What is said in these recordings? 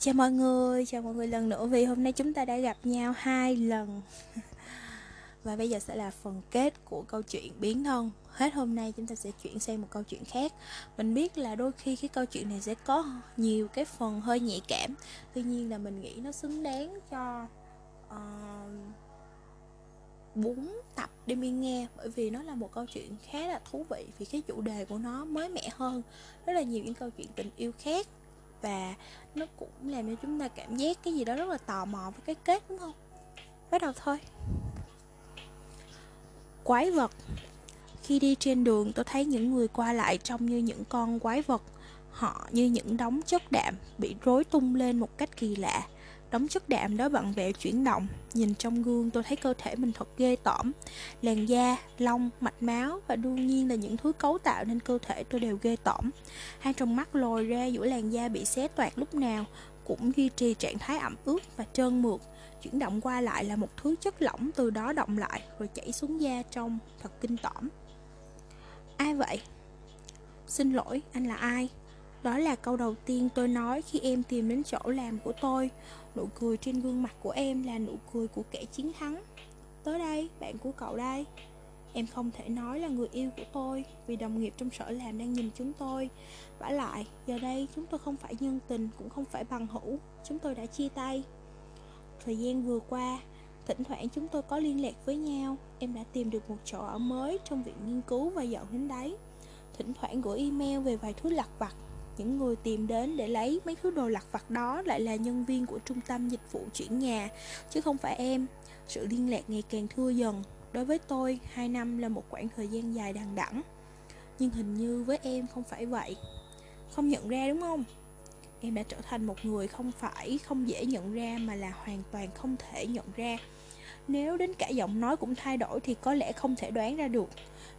Chào mọi người, chào mọi người lần nữa. Vì hôm nay chúng ta đã gặp nhau hai lần. Và bây giờ sẽ là phần kết của câu chuyện biến thân. Hết hôm nay chúng ta sẽ chuyển sang một câu chuyện khác. Mình biết là đôi khi cái câu chuyện này sẽ có nhiều cái phần hơi nhạy cảm. Tuy nhiên là mình nghĩ nó xứng đáng cho uh, tập để mình nghe. Bởi vì nó là một câu chuyện khá là thú vị vì cái chủ đề của nó mới mẻ hơn. Rất là nhiều những câu chuyện tình yêu khác và nó cũng làm cho chúng ta cảm giác cái gì đó rất là tò mò với cái kết, đúng không? Bắt đầu thôi. Quái vật. Khi đi trên đường, tôi thấy những người qua lại trông như những con quái vật. Họ như những đống chất đạm bị rối tung lên một cách kỳ lạ. Đống chất đạm đó vặn vẹo chuyển động Nhìn trong gương tôi thấy cơ thể mình thật ghê tởm Làn da, lông, mạch máu Và đương nhiên là những thứ cấu tạo nên cơ thể tôi đều ghê tởm Hai trong mắt lồi ra giữa làn da bị xé toạc lúc nào Cũng duy trì trạng thái ẩm ướt và trơn mượt Chuyển động qua lại là một thứ chất lỏng từ đó động lại Rồi chảy xuống da trong thật kinh tởm Ai vậy? Xin lỗi, anh là ai? Đó là câu đầu tiên tôi nói khi em tìm đến chỗ làm của tôi. Nụ cười trên gương mặt của em là nụ cười của kẻ chiến thắng. Tới đây, bạn của cậu đây. Em không thể nói là người yêu của tôi Vì đồng nghiệp trong sở làm đang nhìn chúng tôi. Vả lại, giờ đây chúng tôi không phải nhân tình Cũng không phải bằng hữu. Chúng tôi đã chia tay. Thời gian vừa qua Thỉnh thoảng chúng tôi có liên lạc với nhau. Em đã tìm được một chỗ ở mới Trong viện nghiên cứu và dọn đến đấy. Thỉnh thoảng gửi email về vài thứ lặt vặt những người tìm đến để lấy mấy thứ đồ lặt vặt đó lại là nhân viên của trung tâm dịch vụ chuyển nhà. Chứ không phải em. Sự liên lạc ngày càng thưa dần. Đối với tôi, hai năm là một khoảng thời gian dài đằng đẵng. Nhưng hình như với em không phải vậy. Không nhận ra đúng không? Em đã trở thành một người không phải, không dễ nhận ra mà là hoàn toàn không thể nhận ra. Nếu đến cả giọng nói cũng thay đổi thì có lẽ không thể đoán ra được.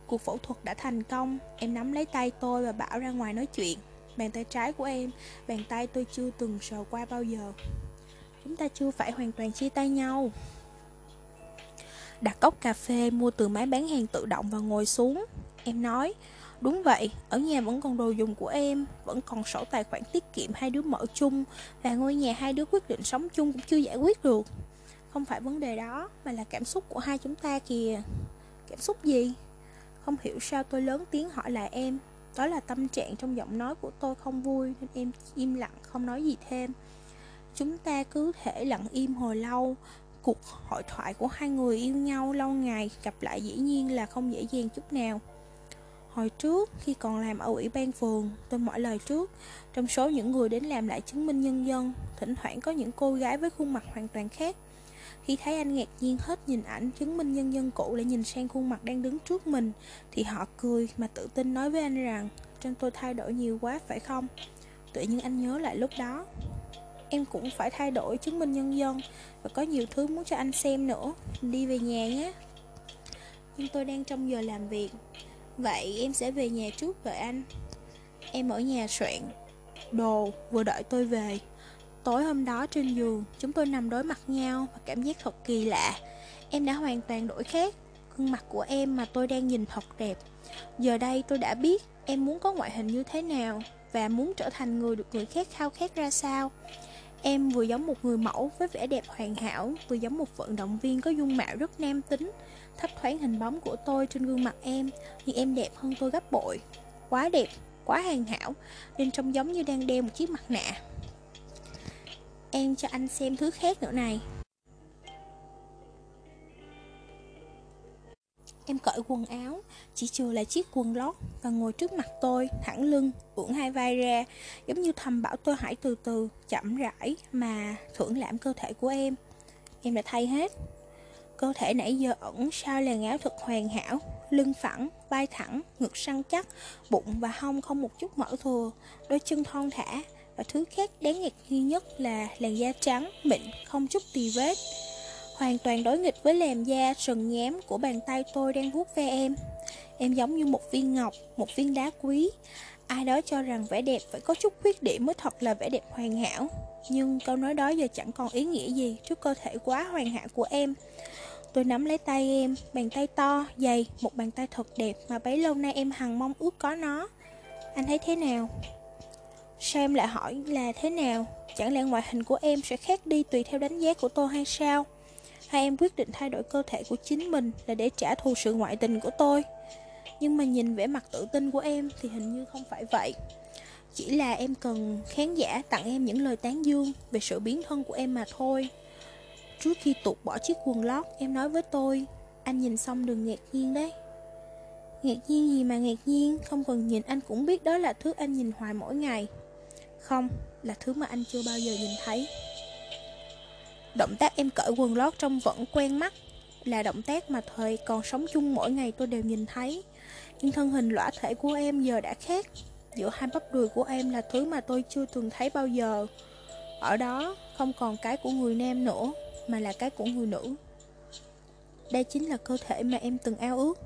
Cuộc phẫu thuật đã thành công. Em nắm lấy tay tôi và bảo ra ngoài nói chuyện. Bàn tay trái của em, bàn tay tôi chưa từng sờ qua bao giờ. Chúng ta chưa phải hoàn toàn chia tay nhau. Đặt cốc cà phê mua từ máy bán hàng tự động và ngồi xuống. Em nói Đúng vậy, ở nhà vẫn còn đồ dùng của em Vẫn còn sổ tài khoản tiết kiệm hai đứa mở chung Và ngôi nhà hai đứa quyết định sống chung cũng chưa giải quyết được. Không phải vấn đề đó Mà là cảm xúc của hai chúng ta kìa. Cảm xúc gì? Không hiểu sao tôi lớn tiếng hỏi lại em đó là tâm trạng trong giọng nói của tôi không vui Nên em im lặng không nói gì thêm. Chúng ta cứ thể lặng im hồi lâu. Cuộc hội thoại của hai người yêu nhau lâu ngày Gặp lại dĩ nhiên là không dễ dàng chút nào. Hồi trước, khi còn làm ở ủy ban phường, tôi mọi lời trước, trong số những người đến làm lại chứng minh nhân dân, thỉnh thoảng có những cô gái với khuôn mặt hoàn toàn khác. Khi thấy anh ngạc nhiên hết nhìn ảnh, chứng minh nhân dân cũ để nhìn sang khuôn mặt đang đứng trước mình, Thì họ cười mà tự tin nói với anh rằng Trên tôi thay đổi nhiều quá, phải không? Tự nhiên anh nhớ lại lúc đó. Em cũng phải thay đổi, chứng minh nhân dân, Và có nhiều thứ muốn cho anh xem nữa. Đi về nhà nhé. Nhưng tôi đang trong giờ làm việc. Vậy em sẽ về nhà trước đợi anh. Em ở nhà soạn Đồ, vừa đợi tôi về. Tối hôm đó trên giường, chúng tôi nằm đối mặt nhau và cảm giác thật kỳ lạ. Em đã hoàn toàn đổi khác. Gương mặt của em mà tôi đang nhìn thật đẹp. Giờ đây tôi đã biết em muốn có ngoại hình như thế nào và muốn trở thành người được người khác khao khát ra sao. Em vừa giống một người mẫu với vẻ đẹp hoàn hảo, vừa giống một vận động viên có dung mạo rất nam tính. Thấp thoáng hình bóng của tôi trên gương mặt em, nhưng em đẹp hơn tôi gấp bội. Quá đẹp, quá hoàn hảo, nên trông giống như đang đeo một chiếc mặt nạ. Em cho anh xem thứ khác nữa này Em cởi quần áo, chỉ trừ là chiếc quần lót và ngồi trước mặt tôi, thẳng lưng, ưỡn hai vai ra, giống như thầm bảo tôi hãy từ từ, chậm rãi mà thưởng lãm cơ thể của em. Em đã thay hết. Cơ thể nãy giờ ẩn sau làn áo thật hoàn hảo, lưng phẳng, vai thẳng, ngực săn chắc, bụng và hông không một chút mỡ thừa, đôi chân thon thả, và thứ khác đáng ngạc nhiên nhất là làn da trắng, mịn, không chút tì vết. Hoàn toàn đối nghịch với làn da sần nhám của bàn tay tôi đang vuốt ve em. Em giống như một viên ngọc, một viên đá quý. Ai đó cho rằng vẻ đẹp phải có chút khuyết điểm mới thật là vẻ đẹp hoàn hảo. Nhưng câu nói đó giờ chẳng còn ý nghĩa gì trước cơ thể quá hoàn hảo của em. Tôi nắm lấy tay em, bàn tay to, dày, một bàn tay thật đẹp mà bấy lâu nay em hằng mong ước có nó. Anh thấy thế nào? Sam em lại hỏi là thế nào? Chẳng lẽ ngoại hình của em sẽ khác đi tùy theo đánh giá của tôi hay sao? Hay em quyết định thay đổi cơ thể của chính mình là để trả thù sự ngoại tình của tôi? Nhưng mà nhìn vẻ mặt tự tin của em thì hình như không phải vậy. Chỉ là em cần khán giả tặng em những lời tán dương về sự biến thân của em mà thôi. Trước khi tụt bỏ chiếc quần lót, em nói với tôi, anh nhìn xong đừng ngạc nhiên đấy. Ngạc nhiên gì mà ngạc nhiên, không cần nhìn anh cũng biết đó là thứ anh nhìn hoài mỗi ngày. Không, là thứ mà anh chưa bao giờ nhìn thấy. Động tác em cởi quần lót trông vẫn quen mắt, là động tác mà thời còn sống chung mỗi ngày tôi đều nhìn thấy. Nhưng thân hình lõa thể của em giờ đã khác. Giữa hai bắp đùi của em là thứ mà tôi chưa từng thấy bao giờ. Ở đó không còn cái của người nam nữa, mà là cái của người nữ. Đây chính là cơ thể mà em từng ao ước.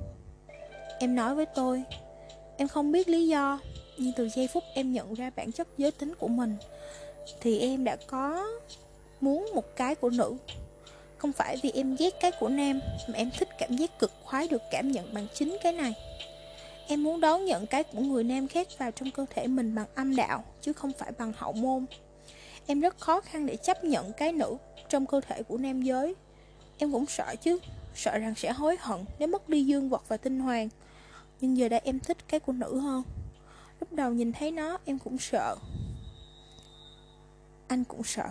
Em nói với tôi, em không biết lý do, nhưng từ giây phút em nhận ra bản chất giới tính của mình, thì em đã có muốn một cái của nữ. Không phải vì em ghét cái của nam, mà em thích cảm giác cực khoái được cảm nhận bằng chính cái này. Em muốn đón nhận cái của người nam khác vào trong cơ thể mình bằng âm đạo, chứ không phải bằng hậu môn. Em rất khó khăn để chấp nhận cái nữ trong cơ thể của nam giới. Em cũng sợ chứ, sợ rằng sẽ hối hận nếu mất đi dương vật và tinh hoàng. Nhưng giờ đây em thích cái của nữ hơn. Lúc đầu nhìn thấy nó, em cũng sợ. Anh cũng sợ.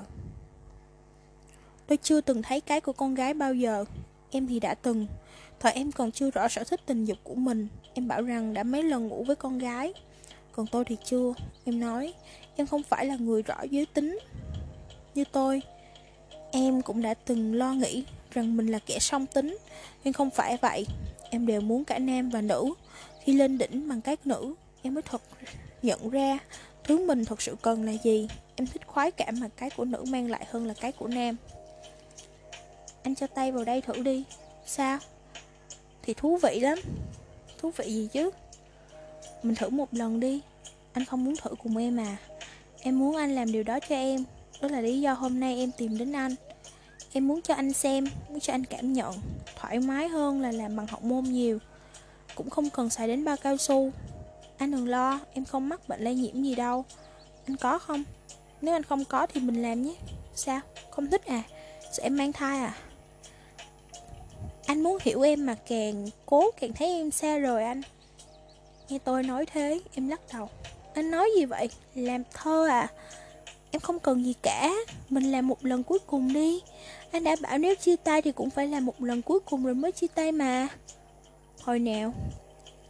Tôi chưa từng thấy cái của con gái bao giờ. Em thì đã từng. Thời em còn chưa rõ sở thích tình dục của mình Em bảo rằng đã mấy lần ngủ với con gái Còn tôi thì chưa Em nói, Em không phải là người rõ giới tính Như tôi Em cũng đã từng lo nghĩ Rằng mình là kẻ song tính Nhưng không phải vậy Em đều muốn cả nam và nữ Khi lên đỉnh bằng các nữ Em mới thật nhận ra Thứ mình thật sự cần là gì. Em thích khoái cảm mà cái của nữ mang lại hơn là cái của nam. Anh cho tay vào đây thử đi. Sao? Thì thú vị lắm. Thú vị gì chứ? Mình thử một lần đi. Anh không muốn thử cùng em à. Em muốn anh làm điều đó cho em. Đó là lý do hôm nay em tìm đến anh. Em muốn cho anh xem, Muốn cho anh cảm nhận. Thoải mái hơn là làm bằng hậu môn nhiều. Cũng không cần xài đến bao cao su. Anh đừng lo Em không mắc bệnh lây nhiễm gì đâu. Anh có không? Nếu anh không có thì mình làm nhé. Sao? Không thích à? Sợ em mang thai à? Anh muốn hiểu em mà càng cố càng thấy em xa rồi anh. Nghe tôi nói thế, em lắc đầu. Anh nói gì vậy? Làm thơ à? Em không cần gì cả. Mình làm một lần cuối cùng đi. Anh đã bảo nếu chia tay thì cũng phải làm một lần cuối cùng rồi mới chia tay mà. Hồi nào?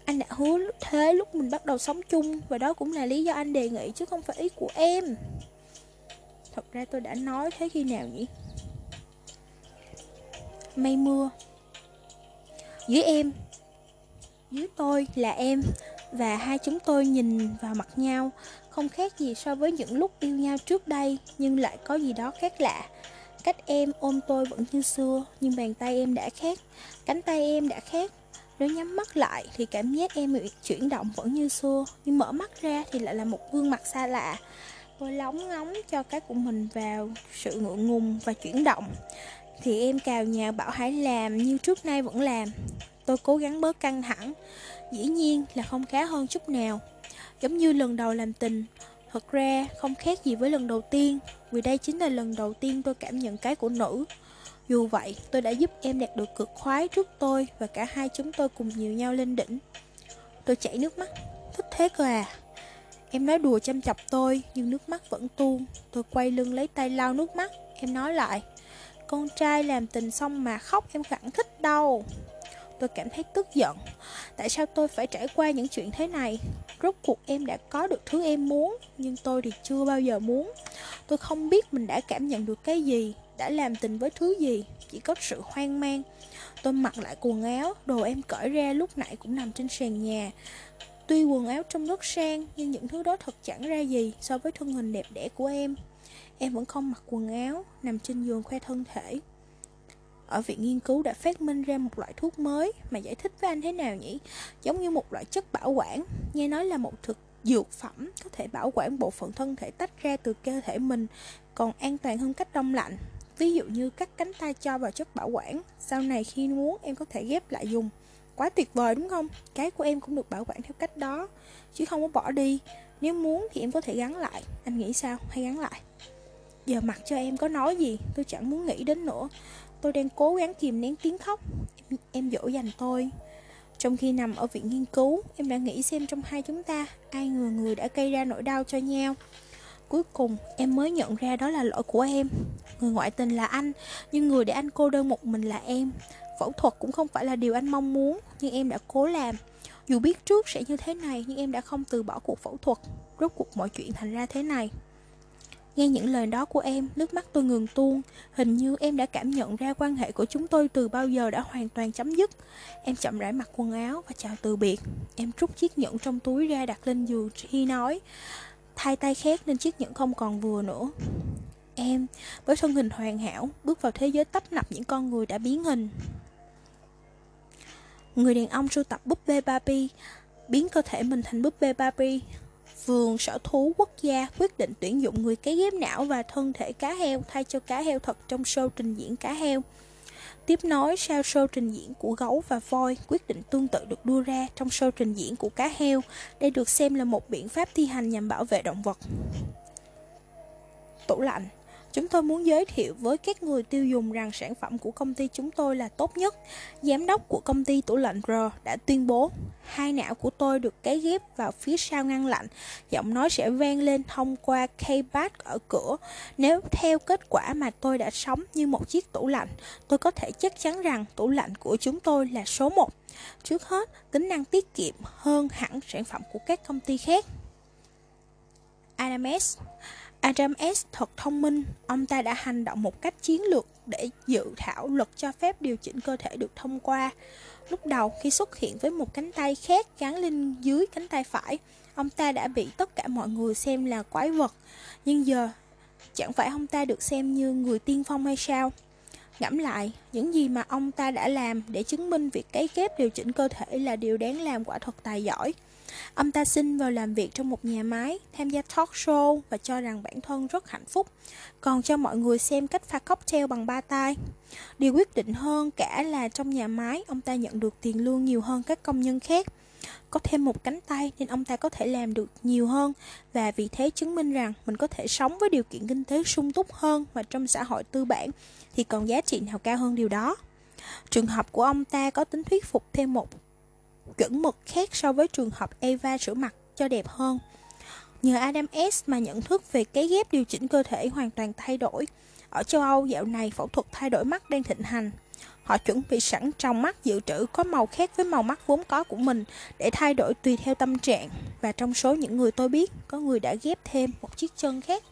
Anh đã hứa thế lúc mình bắt đầu sống chung, Và đó cũng là lý do anh đề nghị chứ không phải ý của em. Thật ra tôi đã nói thế khi nào nhỉ? Mây mưa. Dưới em. Dưới tôi là em, và hai chúng tôi nhìn vào mặt nhau, không khác gì so với những lúc yêu nhau trước đây, nhưng lại có gì đó khác lạ. Cách em ôm tôi vẫn như xưa, nhưng bàn tay em đã khác, cánh tay em đã khác nếu nhắm mắt lại thì cảm giác em bị chuyển động vẫn như xưa, nhưng mở mắt ra thì lại là một gương mặt xa lạ. Tôi lóng ngóng cho cái của mình vào sự ngượng ngùng và chuyển động. Thì em cào nhào bảo hãy làm như trước nay vẫn làm. Tôi cố gắng bớt căng thẳng, Dĩ nhiên là không khá hơn chút nào. Giống như lần đầu làm tình, Thật ra không khác gì với lần đầu tiên, Vì đây chính là lần đầu tiên tôi cảm nhận cái của nữ. Dù vậy, tôi đã giúp em đạt được cực khoái trước tôi Và cả hai chúng tôi cùng nhiều nhau lên đỉnh. Tôi chảy nước mắt. Thích thế cơ à? Em nói đùa chăm chọc tôi, Nhưng nước mắt vẫn tuôn. Tôi quay lưng lấy tay lau nước mắt. Em nói lại, Con trai làm tình xong mà khóc, em chẳng thích đâu. Tôi cảm thấy tức giận. Tại sao tôi phải trải qua những chuyện thế này? Rốt cuộc em đã có được thứ em muốn, Nhưng tôi thì chưa bao giờ muốn. Tôi không biết mình đã cảm nhận được cái gì. Đã làm tình với thứ gì Chỉ có sự hoang mang Tôi mặc lại quần áo Đồ em cởi ra lúc nãy cũng nằm trên sàn nhà Tuy quần áo trông rất sang Nhưng những thứ đó thật chẳng ra gì So với thân hình đẹp đẽ của em Em vẫn không mặc quần áo Nằm trên giường khoe thân thể ở viện nghiên cứu đã phát minh ra một loại thuốc mới mà giải thích với anh thế nào nhỉ? Giống như một loại chất bảo quản, nghe nói là một thực dược phẩm có thể bảo quản bộ phận thân thể tách ra từ cơ thể mình còn an toàn hơn cách đông lạnh. Ví dụ như cắt cánh tay cho vào chất bảo quản, sau này khi muốn em có thể ghép lại dùng. Quá tuyệt vời đúng không? Cái của em cũng được bảo quản theo cách đó, chứ không có bỏ đi. Nếu muốn thì em có thể gắn lại. Anh nghĩ sao? Hay gắn lại? Giờ mặc cho em có nói gì Tôi chẳng muốn nghĩ đến nữa Tôi đang cố gắng kìm nén tiếng khóc Em, em dỗ dành tôi Trong khi nằm ở viện nghiên cứu Em đã nghĩ xem trong hai chúng ta Ai người người đã gây ra nỗi đau cho nhau Cuối cùng em mới nhận ra đó là lỗi của em Người ngoại tình là anh Nhưng người để anh cô đơn một mình là em Phẫu thuật cũng không phải là điều anh mong muốn Nhưng em đã cố làm Dù biết trước sẽ như thế này Nhưng em đã không từ bỏ cuộc phẫu thuật Rốt cuộc mọi chuyện thành ra thế này Nghe những lời đó của em, nước mắt tôi ngừng tuôn. Hình như em đã cảm nhận ra quan hệ của chúng tôi từ bao giờ đã hoàn toàn chấm dứt. Em chậm rãi mặc quần áo và chào từ biệt. Em rút chiếc nhẫn trong túi ra đặt lên giường khi nói. Thay tay khác nên chiếc nhẫn không còn vừa nữa. Em, với thân hình hoàn hảo, bước vào thế giới tấp nập những con người đã biến hình. Người đàn ông sưu tập búp bê Barbie, biến cơ thể mình thành búp bê Barbie, Vườn sở thú quốc gia quyết định tuyển dụng người cấy ghép não và thân thể cá heo thay cho cá heo thật trong show trình diễn cá heo. Tiếp nối sau show trình diễn của gấu và voi, quyết định tương tự được đưa ra trong show trình diễn của cá heo. Đây được xem là một biện pháp thi hành nhằm bảo vệ động vật. Tủ lạnh Chúng tôi muốn giới thiệu với các người tiêu dùng rằng sản phẩm của công ty chúng tôi là tốt nhất. Giám đốc của công ty tủ lạnh R đã tuyên bố hai não của tôi được cấy ghép vào phía sau ngăn lạnh. Giọng nói sẽ vang lên thông qua keypad ở cửa. Nếu theo kết quả mà tôi đã sống như một chiếc tủ lạnh, tôi có thể chắc chắn rằng tủ lạnh của chúng tôi là số 1. Trước hết, tính năng tiết kiệm hơn hẳn sản phẩm của các công ty khác. Adames Adam S. thật thông minh, ông ta đã hành động một cách chiến lược để dự thảo luật cho phép điều chỉnh cơ thể được thông qua. Lúc đầu khi xuất hiện với một cánh tay khác gắn lên dưới cánh tay phải, ông ta đã bị tất cả mọi người xem là quái vật. Nhưng giờ, chẳng phải ông ta được xem như người tiên phong hay sao? Ngẫm lại, những gì mà ông ta đã làm để chứng minh việc cấy ghép điều chỉnh cơ thể là điều đáng làm quả thật tài giỏi. Ông ta xin vào làm việc trong một nhà máy, tham gia talk show và cho rằng bản thân rất hạnh phúc, còn cho mọi người xem cách pha cocktail bằng ba tay. Điều quyết định hơn cả là trong nhà máy, ông ta nhận được tiền lương nhiều hơn các công nhân khác. Có thêm một cánh tay nên ông ta có thể làm được nhiều hơn và vì thế chứng minh rằng mình có thể sống với điều kiện kinh tế sung túc hơn và trong xã hội tư bản thì còn giá trị nào cao hơn điều đó. Trường hợp của ông ta có tính thuyết phục thêm một chuẩn mực khác so với trường hợp Eva sửa mặt cho đẹp hơn. Nhờ Adam S mà nhận thức về cái ghép điều chỉnh cơ thể hoàn toàn thay đổi. Ở châu Âu dạo này phẫu thuật thay đổi mắt đang thịnh hành. Họ chuẩn bị sẵn trong mắt dự trữ có màu khác với màu mắt vốn có của mình để thay đổi tùy theo tâm trạng. Và trong số những người tôi biết, có người đã ghép thêm một chiếc chân khác.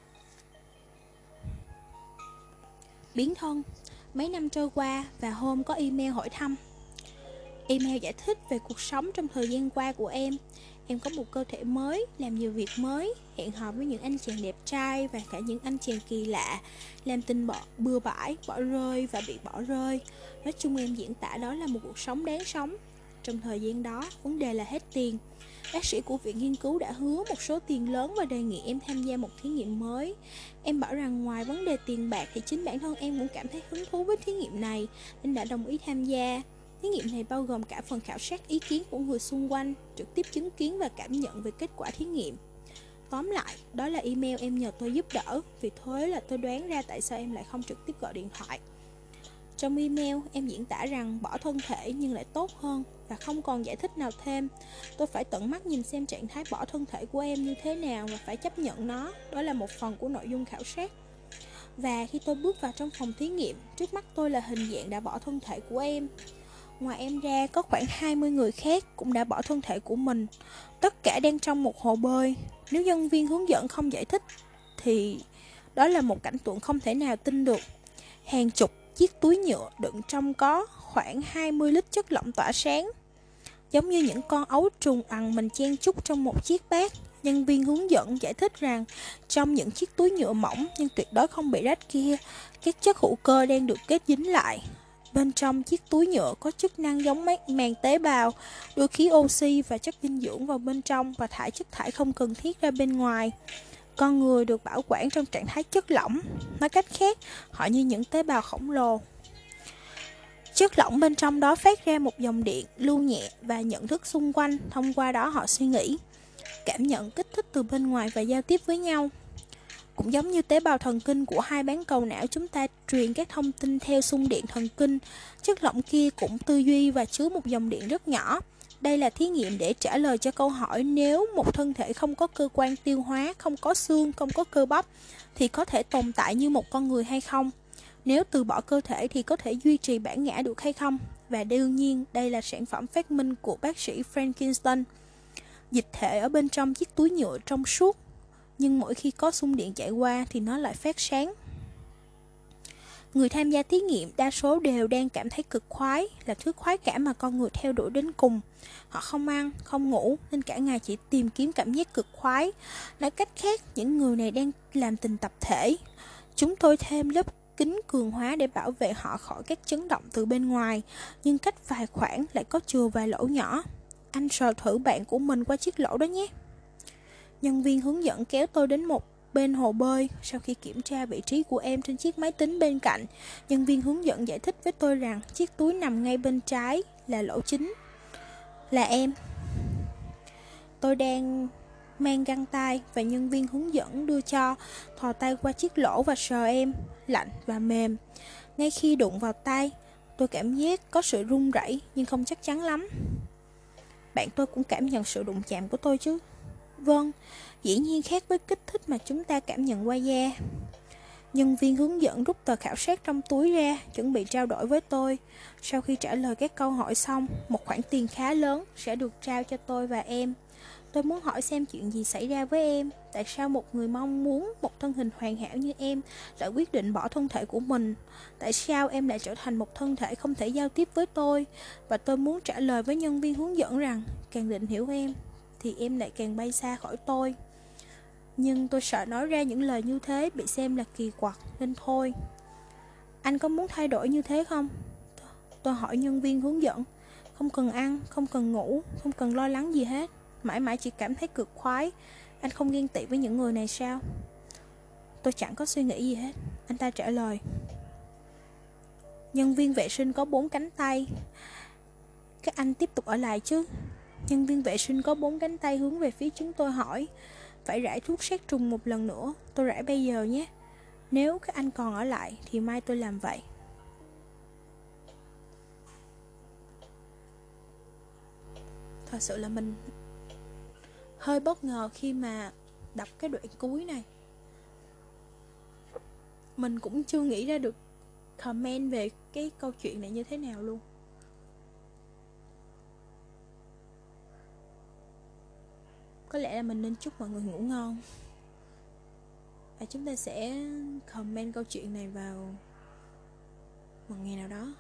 Biến thân Mấy năm trôi qua và hôm có email hỏi thăm Email giải thích về cuộc sống trong thời gian qua của em. Em có một cơ thể mới, làm nhiều việc mới Hẹn hò với những anh chàng đẹp trai và cả những anh chàng kỳ lạ Làm tình bỏ, bừa bãi, bỏ rơi và bị bỏ rơi. Nói chung em diễn tả đó là một cuộc sống đáng sống. Trong thời gian đó, vấn đề là hết tiền. Bác sĩ của viện nghiên cứu đã hứa một số tiền lớn và đề nghị em tham gia một thí nghiệm mới. Em bảo rằng ngoài vấn đề tiền bạc thì chính bản thân em cũng cảm thấy hứng thú với thí nghiệm này Nên đã đồng ý tham gia. Thí nghiệm này bao gồm cả phần khảo sát ý kiến của người xung quanh, trực tiếp chứng kiến và cảm nhận về kết quả thí nghiệm. Tóm lại, đó là email em nhờ tôi giúp đỡ, vì thế là tôi đoán ra tại sao em lại không trực tiếp gọi điện thoại. Trong email, em diễn tả rằng bỏ thân thể nhưng lại tốt hơn và không còn giải thích nào thêm. Tôi phải tận mắt nhìn xem trạng thái bỏ thân thể của em như thế nào và phải chấp nhận nó. Đó là một phần của nội dung khảo sát. Và khi tôi bước vào trong phòng thí nghiệm, trước mắt tôi là hình dạng đã bỏ thân thể của em. Ngoài em ra, có khoảng 20 người khác cũng đã bỏ thân thể của mình. Tất cả đang trong một hồ bơi. Nếu nhân viên hướng dẫn không giải thích, thì đó là một cảnh tượng không thể nào tin được. Hàng chục chiếc túi nhựa đựng trong có khoảng 20 lít chất lỏng tỏa sáng. Giống như những con ấu trùng ăn mình chen chúc trong một chiếc bát. Nhân viên hướng dẫn giải thích rằng trong những chiếc túi nhựa mỏng nhưng tuyệt đối không bị rách kia, các chất hữu cơ đang được kết dính lại Bên trong chiếc túi nhựa có chức năng giống mấy màng tế bào, đưa khí oxy và chất dinh dưỡng vào bên trong và thải chất thải không cần thiết ra bên ngoài. Con người được bảo quản trong trạng thái chất lỏng, nói cách khác, họ như những tế bào khổng lồ. Chất lỏng bên trong đó phát ra một dòng điện lưu nhẹ và nhận thức xung quanh, thông qua đó họ suy nghĩ, cảm nhận kích thích từ bên ngoài và giao tiếp với nhau. Cũng giống như tế bào thần kinh của hai bán cầu não chúng ta truyền các thông tin theo xung điện thần kinh, chất lỏng kia cũng tư duy và chứa một dòng điện rất nhỏ. Đây là thí nghiệm để trả lời cho câu hỏi nếu một thân thể không có cơ quan tiêu hóa, không có xương, không có cơ bắp thì có thể tồn tại như một con người hay không? Nếu từ bỏ cơ thể thì có thể duy trì bản ngã được hay không? Và đương nhiên, đây là sản phẩm phát minh của bác sĩ Frankenstein. Dịch thể ở bên trong chiếc túi nhựa trong suốt, nhưng mỗi khi có xung điện chạy qua thì nó lại phát sáng. Người tham gia thí nghiệm đa số đều đang cảm thấy cực khoái, là thứ khoái cảm mà con người theo đuổi đến cùng. Họ không ăn, không ngủ, nên cả ngày chỉ tìm kiếm cảm giác cực khoái. Nói cách khác, những người này đang làm tình tập thể. Chúng tôi thêm lớp kính cường hóa để bảo vệ họ khỏi các chấn động từ bên ngoài, nhưng cách vài khoảng lại có chừa vài lỗ nhỏ. Anh sờ thử bạn của mình qua chiếc lỗ đó nhé. Nhân viên hướng dẫn kéo tôi đến một bên hồ bơi. Sau khi kiểm tra vị trí của em trên chiếc máy tính bên cạnh, nhân viên hướng dẫn giải thích với tôi rằng chiếc túi nằm ngay bên trái là lỗ chính là em. Tôi đang mang găng tay và nhân viên hướng dẫn đưa cho, thò tay qua chiếc lỗ và sờ em lạnh và mềm. Ngay khi đụng vào tay, tôi cảm giác có sự run rẩy nhưng không chắc chắn lắm. Bạn tôi cũng cảm nhận sự đụng chạm của tôi chứ vâng dĩ nhiên khác với kích thích mà chúng ta cảm nhận qua da. Nhân viên hướng dẫn rút tờ khảo sát trong túi ra, chuẩn bị trao đổi với tôi. Sau khi trả lời các câu hỏi xong, một khoản tiền khá lớn sẽ được trao cho tôi và em. Tôi muốn hỏi xem chuyện gì xảy ra với em. Tại sao một người mong muốn một thân hình hoàn hảo như em Lại quyết định bỏ thân thể của mình? Tại sao em lại trở thành một thân thể không thể giao tiếp với tôi? Và tôi muốn trả lời với nhân viên hướng dẫn rằng, Càng định hiểu em thì em lại càng bay xa khỏi tôi. Nhưng tôi sợ nói ra những lời như thế Bị xem là kỳ quặc Nên thôi. Anh có muốn thay đổi như thế không? Tôi hỏi nhân viên hướng dẫn. Không cần ăn, không cần ngủ Không cần lo lắng gì hết. Mãi mãi chỉ cảm thấy cực khoái. Anh không ghen tị với những người này sao? Tôi chẳng có suy nghĩ gì hết. Anh ta trả lời. Nhân viên vệ sinh có bốn cánh tay. Các anh tiếp tục ở lại chứ? Nhân viên vệ sinh có bốn cánh tay hướng về phía chúng tôi hỏi, phải rải thuốc sát trùng một lần nữa, tôi rải bây giờ nhé. Nếu các anh còn ở lại thì mai tôi làm vậy. Thật sự là mình hơi bất ngờ khi mà đọc cái đoạn cuối này. Mình cũng chưa nghĩ ra được comment về cái câu chuyện này như thế nào luôn. Có lẽ là mình nên chúc mọi người ngủ ngon. Và chúng ta sẽ comment câu chuyện này vào một ngày nào đó.